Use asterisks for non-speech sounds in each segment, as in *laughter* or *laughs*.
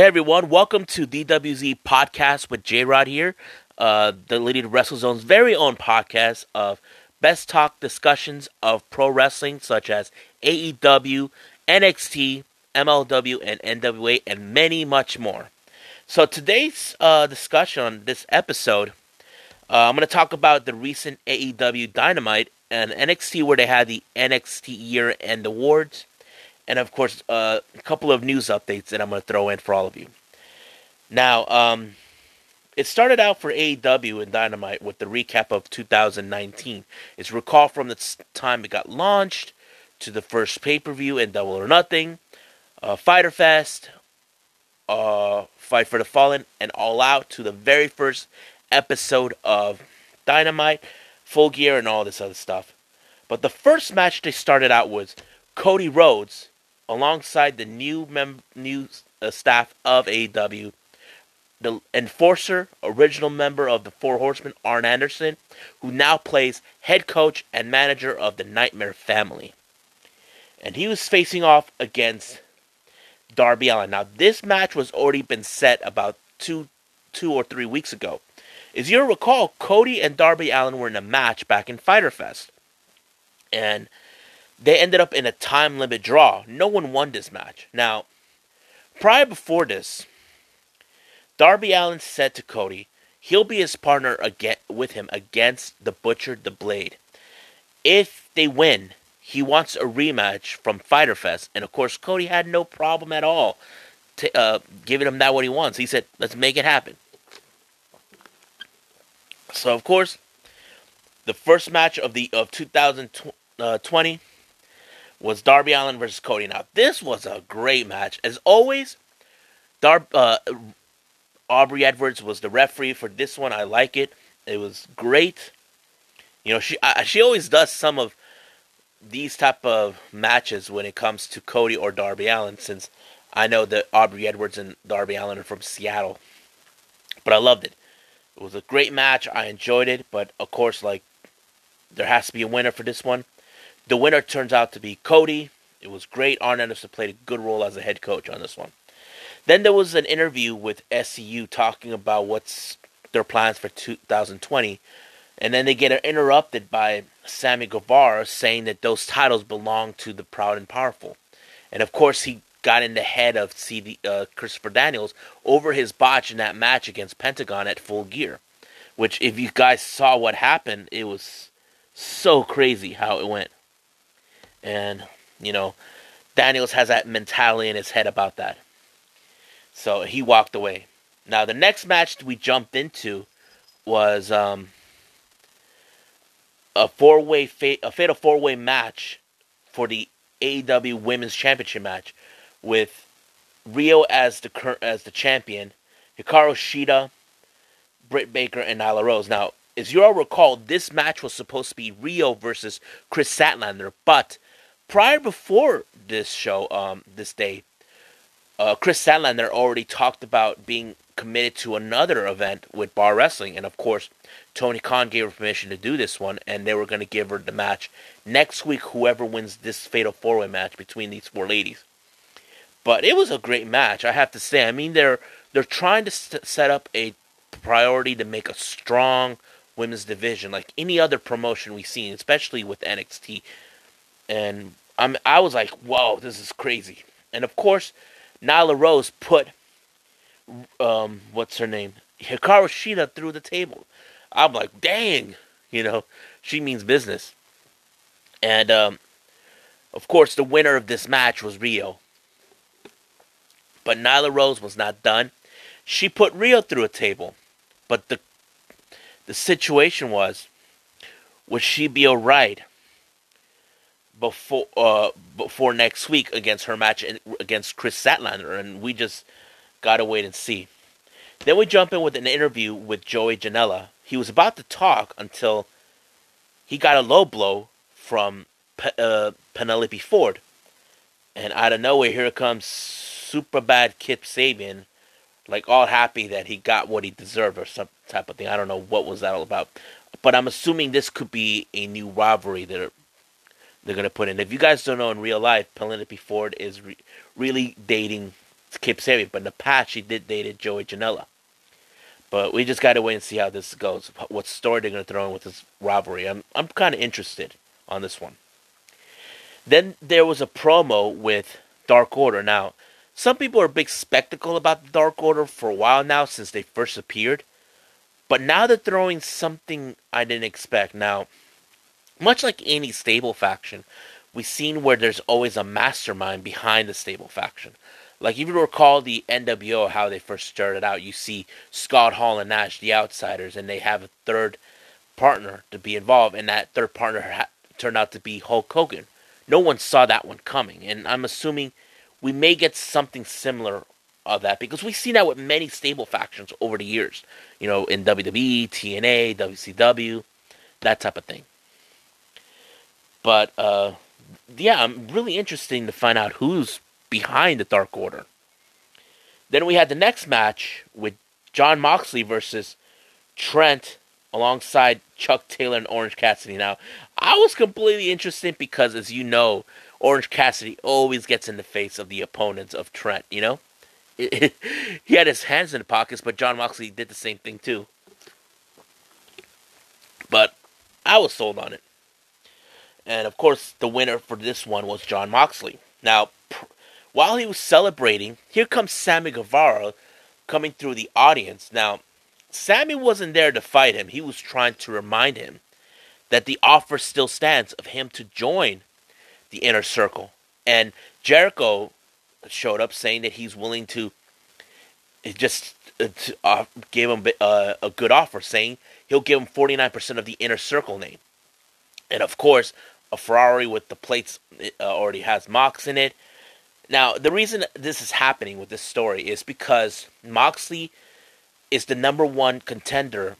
Hey everyone, welcome to DWZ Podcast with J Rod here, uh, the Lady WrestleZone's very own podcast of best talk discussions of pro wrestling such as AEW, NXT, MLW, and NWA, and many much more. So today's uh, discussion on this episode, uh, I'm going to talk about the recent AEW Dynamite and NXT where they had the NXT Year End Awards and of course uh, a couple of news updates that I'm going to throw in for all of you. Now, um, it started out for AEW and Dynamite with the recap of 2019. It's recall from the time it got launched to the first pay per view and Double or Nothing, uh, Fyter Fest, uh, Fight for the Fallen, and All Out to the very first episode of Dynamite, Full Gear, and all this other stuff. But the first match they started out was Cody Rhodes alongside the new mem- new uh, staff of AEW, the enforcer, original member of the Four Horsemen, Arn Anderson, who now plays head coach and manager of the Nightmare Family. And he was facing off against Darby Allin. Now, this match was already been set about two, two or three weeks ago. As you recall, Cody and Darby Allin were in a match back in Fyter Fest. And they ended up in a time limit draw. No one won this match. Now, prior before this, Darby Allin said to Cody, he'll be his partner again with him against the Butcher, the Blade. If they win, he wants a rematch from Fyter Fest, and of course, Cody had no problem at all uh, giving him that what he wants. He said, "Let's make it happen." So, of course, the first match of the of 2020 was Darby Allin versus Cody. Now, this was a great match. As always, Dar- uh, Aubrey Edwards was the referee for this one. I like it. It was great. You know, she uh, she always does some of these type of matches when it comes to Cody or Darby Allin, since I know that Aubrey Edwards and Darby Allin are from Seattle. But I loved it. It was a great match. I enjoyed it, but of course, like there has to be a winner for this one. The winner turns out to be Cody. It was great. Arn Anderson played a good role as a head coach on this one. Then there was an interview with SCU talking about what's their plans for 2020. And then they get interrupted by Sammy Guevara saying that those titles belong to the proud and powerful. And of course, he got in the head of CD, uh, Christopher Daniels over his botch in that match against Pentagon at Full Gear. Which, if you guys saw what happened, it was so crazy how it went. And, you know, Daniels has that mentality in his head about that. So he walked away. Now, the next match we jumped into was um, a four way, fa- a fatal four way match for the AEW Women's Championship match with Riho as the cur- as the champion, Hikaru Shida, Britt Baker, and Nyla Rose. Now, as you all recall, this match was supposed to be Riho versus Kris Statlander, but prior before this show, um, this day, uh, Kris Statlander already talked about being committed to another event with Bar Wrestling, and of course, Tony Khan gave her permission to do this one, and they were going to give her the match next week. Whoever wins this fatal four way match between these four ladies, but it was a great match, I have to say. I mean, they're they're trying to st- set up a priority to make a strong women's division, like any other promotion we've seen, especially with NXT. And I'm I was like, whoa, this is crazy. And of course, Nyla Rose put um what's her name? Hikaru Shida through the table. I'm like, dang, you know, she means business. And um of course the winner of this match was Riho. But Nyla Rose was not done. She put Riho through a table. But the the situation was would she be alright before uh, before next week against her match against Kris Statlander, and we just gotta wait and see. Then we jump in with an interview with Joey Janela. He was about to talk until he got a low blow from uh, Penelope Ford, and out of nowhere, here comes super bad Kip Sabian, like all happy that he got what he deserved or some type of thing. I don't know what was that all about, but I'm assuming this could be a new rivalry that they're gonna put in. If you guys don't know in real life, Penelope Ford is re- really dating Kip Sabian, but in the past she did dated Joey Janela. But we just got to wait and see how this goes. What story they're going to throw in with this rivalry. I'm I'm kind of interested on this one. Then there was a promo with Dark Order. Now, some people are big spectacle about the Dark Order for a while now since they first appeared. But now they're throwing something I didn't expect. Now, much like any stable faction, we've seen where there's always a mastermind behind the stable faction. Like if you recall the NWO, how they first started out, you see Scott Hall and Nash, the outsiders, and they have a third partner to be involved, and that third partner ha- turned out to be Hulk Hogan. No one saw that one coming, and I'm assuming we may get something similar of that because we've seen that with many stable factions over the years. You know, in WWE, TNA, WCW, that type of thing. But uh, yeah, I'm really interested to find out who's behind the Dark Order. Then we had the next match with Jon Moxley versus Trent alongside Chuck Taylor and Orange Cassidy. Now, I was completely interested because, as you know, Orange Cassidy always gets in the face of the opponents of Trent, you know? *laughs* he had his hands in the pockets, but Jon Moxley did the same thing too. But I was sold on it. And of course, the winner for this one was Jon Moxley. Now, while he was celebrating, here comes Sammy Guevara coming through the audience. Now, Sammy wasn't there to fight him. He was trying to remind him that the offer still stands of him to join the inner circle. And Jericho showed up saying that he's willing to just uh, to, uh, gave him uh, a good offer, saying he'll give him 49% of the inner circle name. And of course, a Ferrari with the plates uh, already has Mox in it. Now, the reason this is happening with this story is because Moxley is the number one contender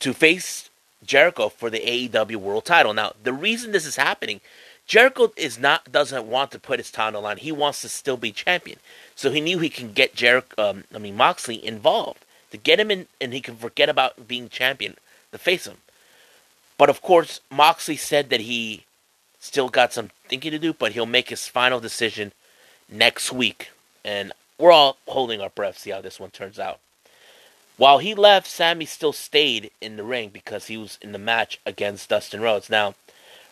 to face Jericho for the AEW World Title. Now, the reason this is happening, Jericho is not doesn't want to put his title on. He wants to still be champion. So he knew he can get Jericho, um, I mean Moxley involved to get him in, and he can forget about being champion to face him. But of course, Moxley said that he still got some thinking to do, but he'll make his final decision next week. And we're all holding our breath, see how this one turns out. While he left, Sammy still stayed in the ring because he was in the match against Dustin Rhodes. Now,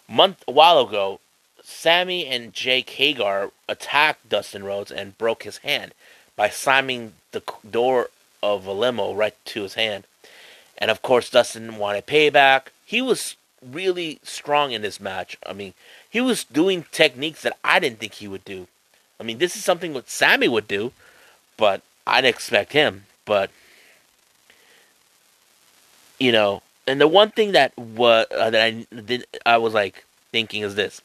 month a while ago, Sammy and Jake Hager attacked Dustin Rhodes and broke his hand by slamming the door of a limo right to his hand. And of course, Dustin wanted payback. He was really strong in this match. I mean, he was doing techniques that I didn't think he would do. I mean, this is something that Sammy would do, but I didn't expect him. But you know, and the one thing that was uh, that I did, I was like thinking is this: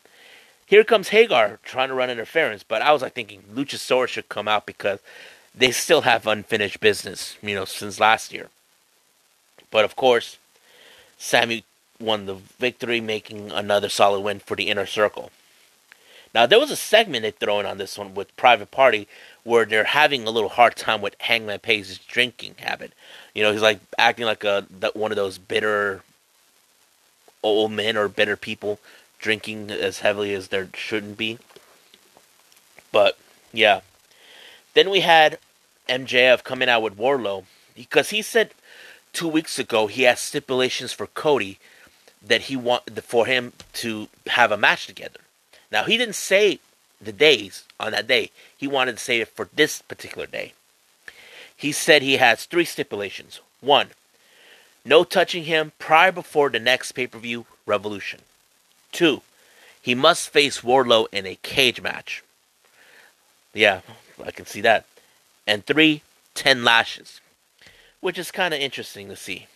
here comes Hager trying to run interference, but I was like thinking Luchasaurus should come out because they still have unfinished business, you know, since last year. But of course, Sammy won the victory, making another solid win for the inner circle. Now there was a segment they throw in on this one with Private Party where they're having a little hard time with Hangman Page's drinking habit. You know, he's like acting like a one of those bitter old men or bitter people drinking as heavily as there shouldn't be. But yeah. Then we had MJF coming out with Wardlow because he said two weeks ago he has stipulations for Cody that he want for him to have a match together. Now he didn't say the days on that day. He wanted to say it for this particular day. He said he has three stipulations. One, no touching him prior before the next pay-per-view Revolution. Two, he must face Wardlow in a cage match. Yeah, I can see that. And three, ten lashes, which is kind of interesting to see.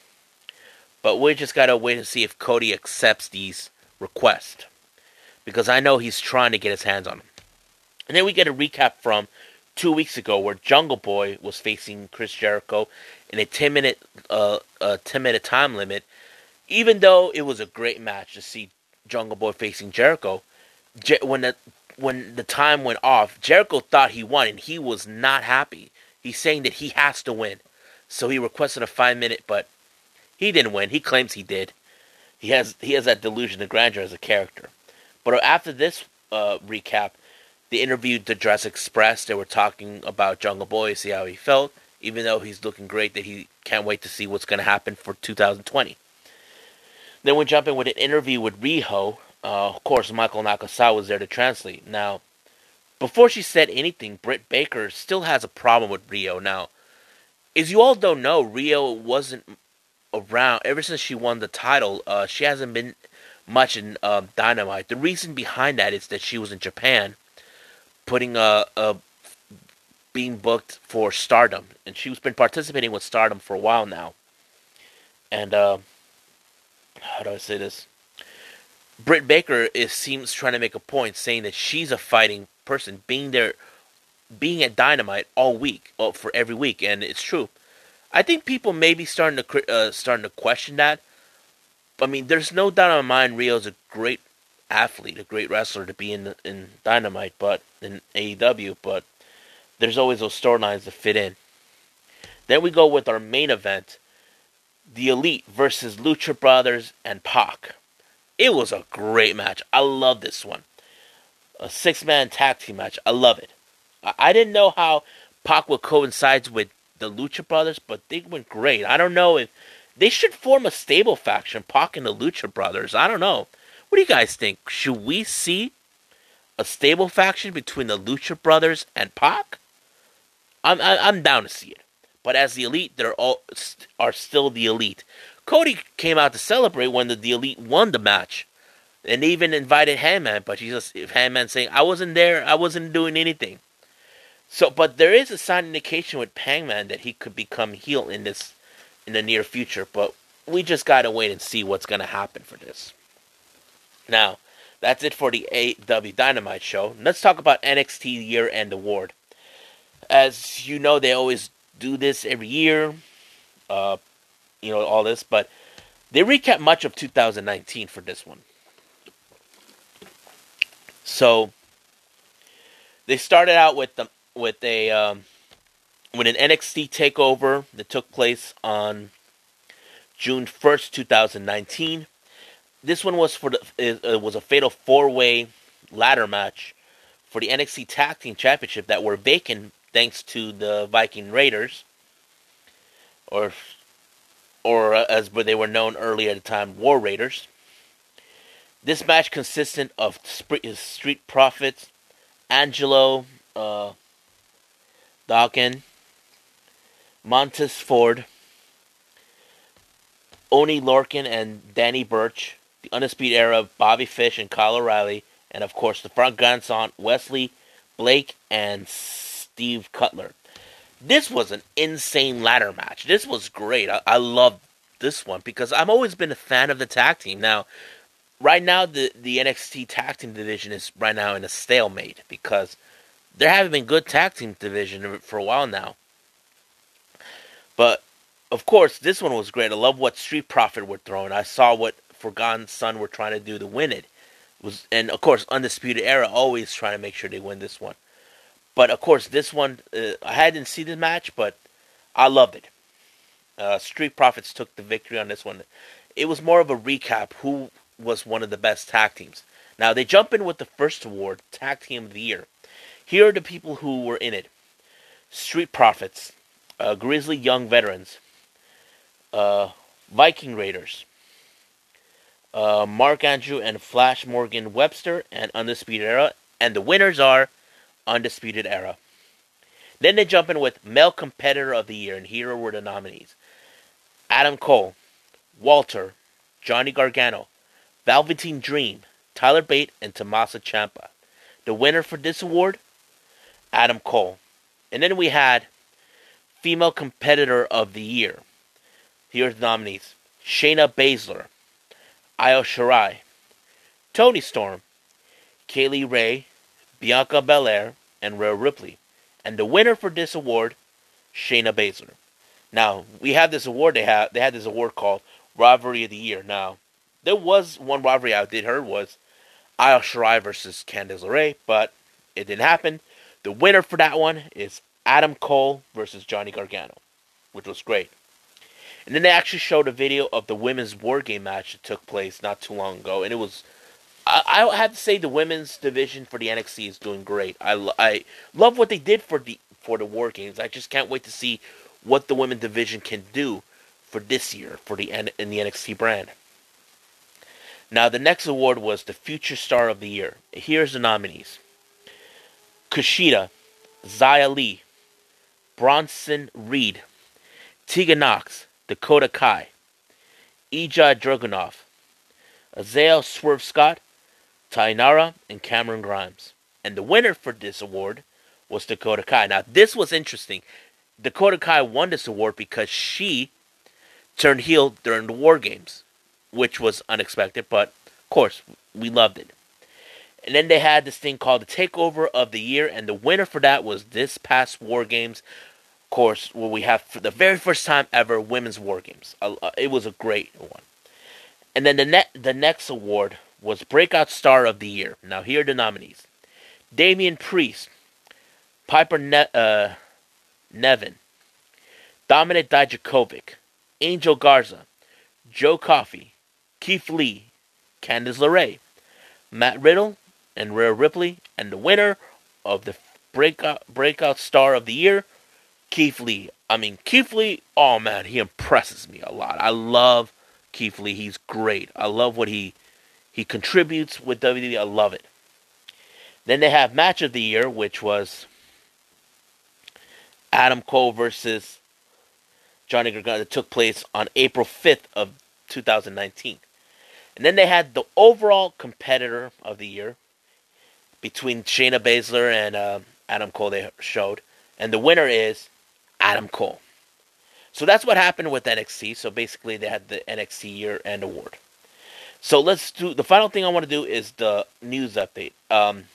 But we just gotta wait and see if Cody accepts these requests. Because I know he's trying to get his hands on them. And then we get a recap from two weeks ago where Jungle Boy was facing Chris Jericho in a 10 minute, uh, uh, 10 minute time limit. Even though it was a great match to see Jungle Boy facing Jericho, when the when the time went off, Jericho thought he won and he was not happy. He's saying that he has to win. So he requested a five minute, but he didn't win. He claims he did. He has he has that delusion of grandeur as a character. But after this uh, recap, They interviewed the Jurassic Express. They were talking about Jungle Boy, see how he felt, even though he's looking great, that he can't wait to see what's going to happen for 2020. Then we jump in with an interview with Riho. Uh, of course, Michael Nakazawa was there to translate. Now, before she said anything, Britt Baker still has a problem with Riho. Now, as you all don't know, Riho wasn't around ever since she won the title. Uh, she hasn't been much in uh, Dynamite. The reason behind that is that she was in Japan, putting a, a being booked for Stardom, and she's been participating with Stardom for a while now. And uh, how do I say this? Britt Baker is seems trying to make a point, saying that she's a fighting person, being there, being at Dynamite all week, well, for every week, and it's true. I think people may be starting to uh, starting to question that. I mean, there's no doubt in my mind Riho's a great athlete, a great wrestler to be in in Dynamite, but in AEW, but there's always those storylines to fit in. Then we go with our main event, the Elite versus Lucha Brothers and Pac. It was a great match. I love this one. A six man tag team match. I love it. I, I didn't know how Pac would coincide with the Lucha Brothers, but they went great. I don't know if they should form a stable faction, Pac and the Lucha Brothers. I don't know. What do you guys think? Should we see a stable faction between the Lucha Brothers and Pac? I'm I'm down to see it. But as the elite, they're all are still the elite. Cody came out to celebrate when the, the elite won the match, and even invited Hangman. But he's just Hangman saying, "I wasn't there. I wasn't doing anything." So, but there is a sign indication with Hangman that he could become heel in this in the near future. But we just gotta wait and see what's gonna happen for this. Now, that's it for the AW Dynamite show. Let's talk about NXT Year End Award. As you know, they always do this every year. Uh, you know all this, but they recap much of 2019 for this one. So they started out with the with a um, with an NXT takeover that took place on June 1st, 2019. This one was for the it, was a fatal four way ladder match for the NXT Tag Team Championship that were vacant thanks to the Viking Raiders, or or uh, as they were known earlier at the time, War Raiders. This match consisted of Street Profits, Angelo uh, Dawkins, Montez Ford, Oni Lorcan, and Danny Burch, the Undisputed Era, of Bobby Fish and Kyle O'Reilly, and of course the front guns on Wesley Blake and Steve Cutler. This was an insane ladder match. This was great. I, I love this one because I've always been a fan of the tag team. Now, right now the the NXT tag team division is right now in a stalemate because there haven't been good tag team division for a while now. But of course, this one was great. I love what Street Profit were throwing. I saw what Forgotten Son were trying to do to win it. it was and of course Undisputed Era always trying to make sure they win this one. But of course, this one uh, I hadn't seen the match, but I loved it. Uh, Street Profits took the victory on this one. It was more of a recap who was one of the best tag teams. Now they jump in with the first award, Tag Team of the Year. Here are the people who were in it: Street Profits, uh, Grizzly Young Veterans, uh, Viking Raiders, uh, Mark Andrew and Flash Morgan Webster, and Undisputed Era. And the winners are Undisputed Era. Then they jump in with Male Competitor of the Year, and here were the nominees Adam Cole, Walter, Johnny Gargano, Velveteen Dream, Tyler Bate, and Tommaso Ciampa. The winner for this award, Adam Cole. And then we had Female Competitor of the Year. Here's the nominees Shayna Baszler, Io Shirai, Toni Storm, Kay Lee Ray, Bianca Belair, and Rhea Ripley. And the winner for this award, Shayna Baszler. Now, we have this award they have they had this award called Rivalry of the Year. Now, there was one rivalry I did heard was Io Shirai versus Candice LeRae, but it didn't happen. The winner for that one is Adam Cole versus Johnny Gargano, which was great. And then they actually showed a video of the women's war game match that took place not too long ago, and it was I, have to say the women's division for the NXT is doing great. I, I love what they did for the for the War Games. I just can't wait to see what the women's division can do for this year for the in the NXT brand. Now the next award was the Future Star of the Year. Here's the nominees: Kushida, Xia Li, Bronson Reed, Tegan Nox, Dakota Kai, Ilja Dragunov, Isaiah Swerve Scott, Taynara, and Cameron Grimes. And the winner for this award was Dakota Kai. Now, this was interesting. Dakota Kai won this award because she turned heel during the War Games, which was unexpected, but of course, we loved it. And then they had this thing called the Takeover of the Year, and the winner for that was this past War Games. Course, where we have for the very first time ever women's War Games. It was a great one. And then the ne- the next award was Breakout Star of the Year. Now, here are the nominees Damian Priest, Piper ne- uh, Niven, Dominik Dijakovic, Angel Garza, Joe Coffey, Keith Lee, Candice LeRae, Matt Riddle, and Rhea Ripley, and the winner of the breakout breakout star of the year, Keith Lee. I mean, Keith Lee, oh man, he impresses me a lot. I love Keith Lee. He's great. I love what he he contributes with WWE. I love it. Then they have match of the year, which was Adam Cole versus Johnny Gargano that took place on April 5th of 2019. And then they had the overall competitor of the year between Shayna Baszler and uh, Adam Cole they showed. And the winner is Adam Cole. So that's what happened with NXT. So basically they had the NXT year end award. So let's do the final thing I want to do is the news update. Um,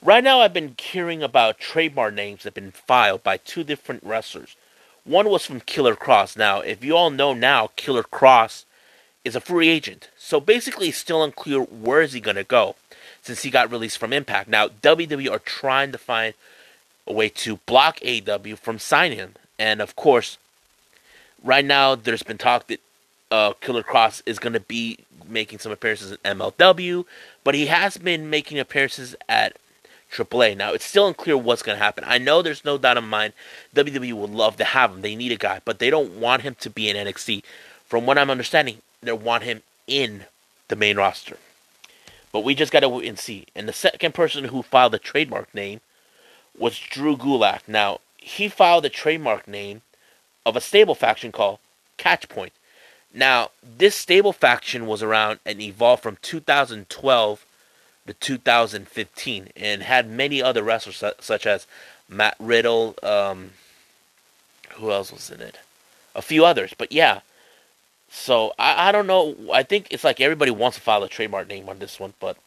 right now, I've been hearing about trademark names that have been filed by two different wrestlers. One was from Killer Kross. Now, if you all know now, Killer Kross is a free agent. So basically, it's still unclear where is he going to go since he got released from Impact. Now, WWE are trying to find a way to block AW from signing him. And of course, right now, there's been talk that uh, Killer Kross is going to be making some appearances in MLW, but he has been making appearances at AAA. Now, it's still unclear what's going to happen. I know there's no doubt in mind WWE would love to have him. They need a guy, but they don't want him to be in NXT. From what I'm understanding, they want him in the main roster. But we just got to wait and see. And the second person who filed the trademark name was Drew Gulak. Now, he filed the trademark name of a stable faction called Catchpoint. Now, this stable faction was around and evolved from 2012 to 2015 and had many other wrestlers such as Matt Riddle. Um, who else was in it? A few others, but yeah. So I, I don't know. I think it's like everybody wants to file a trademark name on this one, but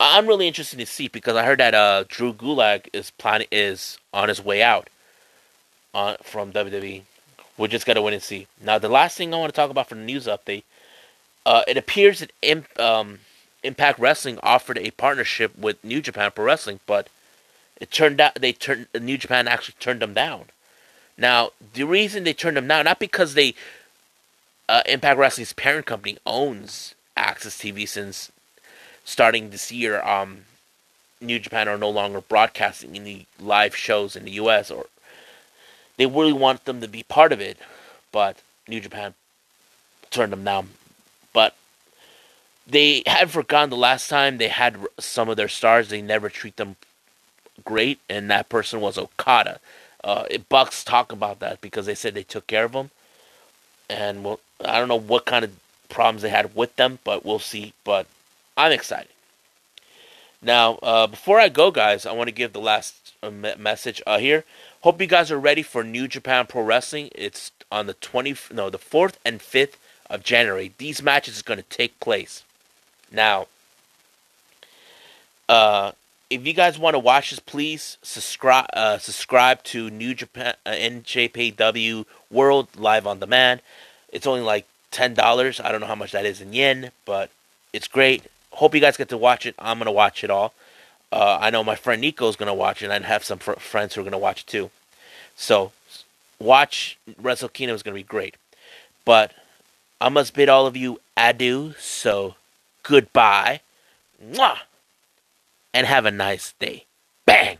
I'm really interested to see because I heard that uh, Drew Gulak is planning is on his way out on from WWE. We just got to wait and see. Now, the last thing I want to talk about for the news update, uh, it appears that Imp, um, Impact Wrestling offered a partnership with New Japan Pro Wrestling, but it turned out they turned New Japan actually turned them down. Now, the reason they turned them down, not because they uh, Impact Wrestling's parent company owns AXS TV since starting this year. Um, New Japan are no longer broadcasting any live shows in the U.S. or they really want them to be part of it, but New Japan turned them down. But they had forgotten the last time they had some of their stars, they never treat them great, and that person was Okada. Uh, Bucks talk about that because they said they took care of him, and well, I don't know what kind of problems they had with them, but we'll see. But I'm excited. Now, uh, before I go, guys, I want to give the last uh, message uh, here. Hope you guys are ready for New Japan Pro Wrestling. It's on the 20 no, the 4th and 5th of January. These matches are going to take place. Now, uh, if you guys want to watch this, please subscribe uh, subscribe to New Japan uh, NJPW World Live on Demand. It's only like ten dollars. I don't know how much that is in yen, but it's great. Hope you guys get to watch it. I'm gonna watch it all. Uh, I know my friend Nico is going to watch it, and I have some fr- friends who are to watch it too. So, watch Wrestle Kingdom is to be great. But I must bid all of you adieu. So, goodbye. Mwah! And have a nice day. Bang!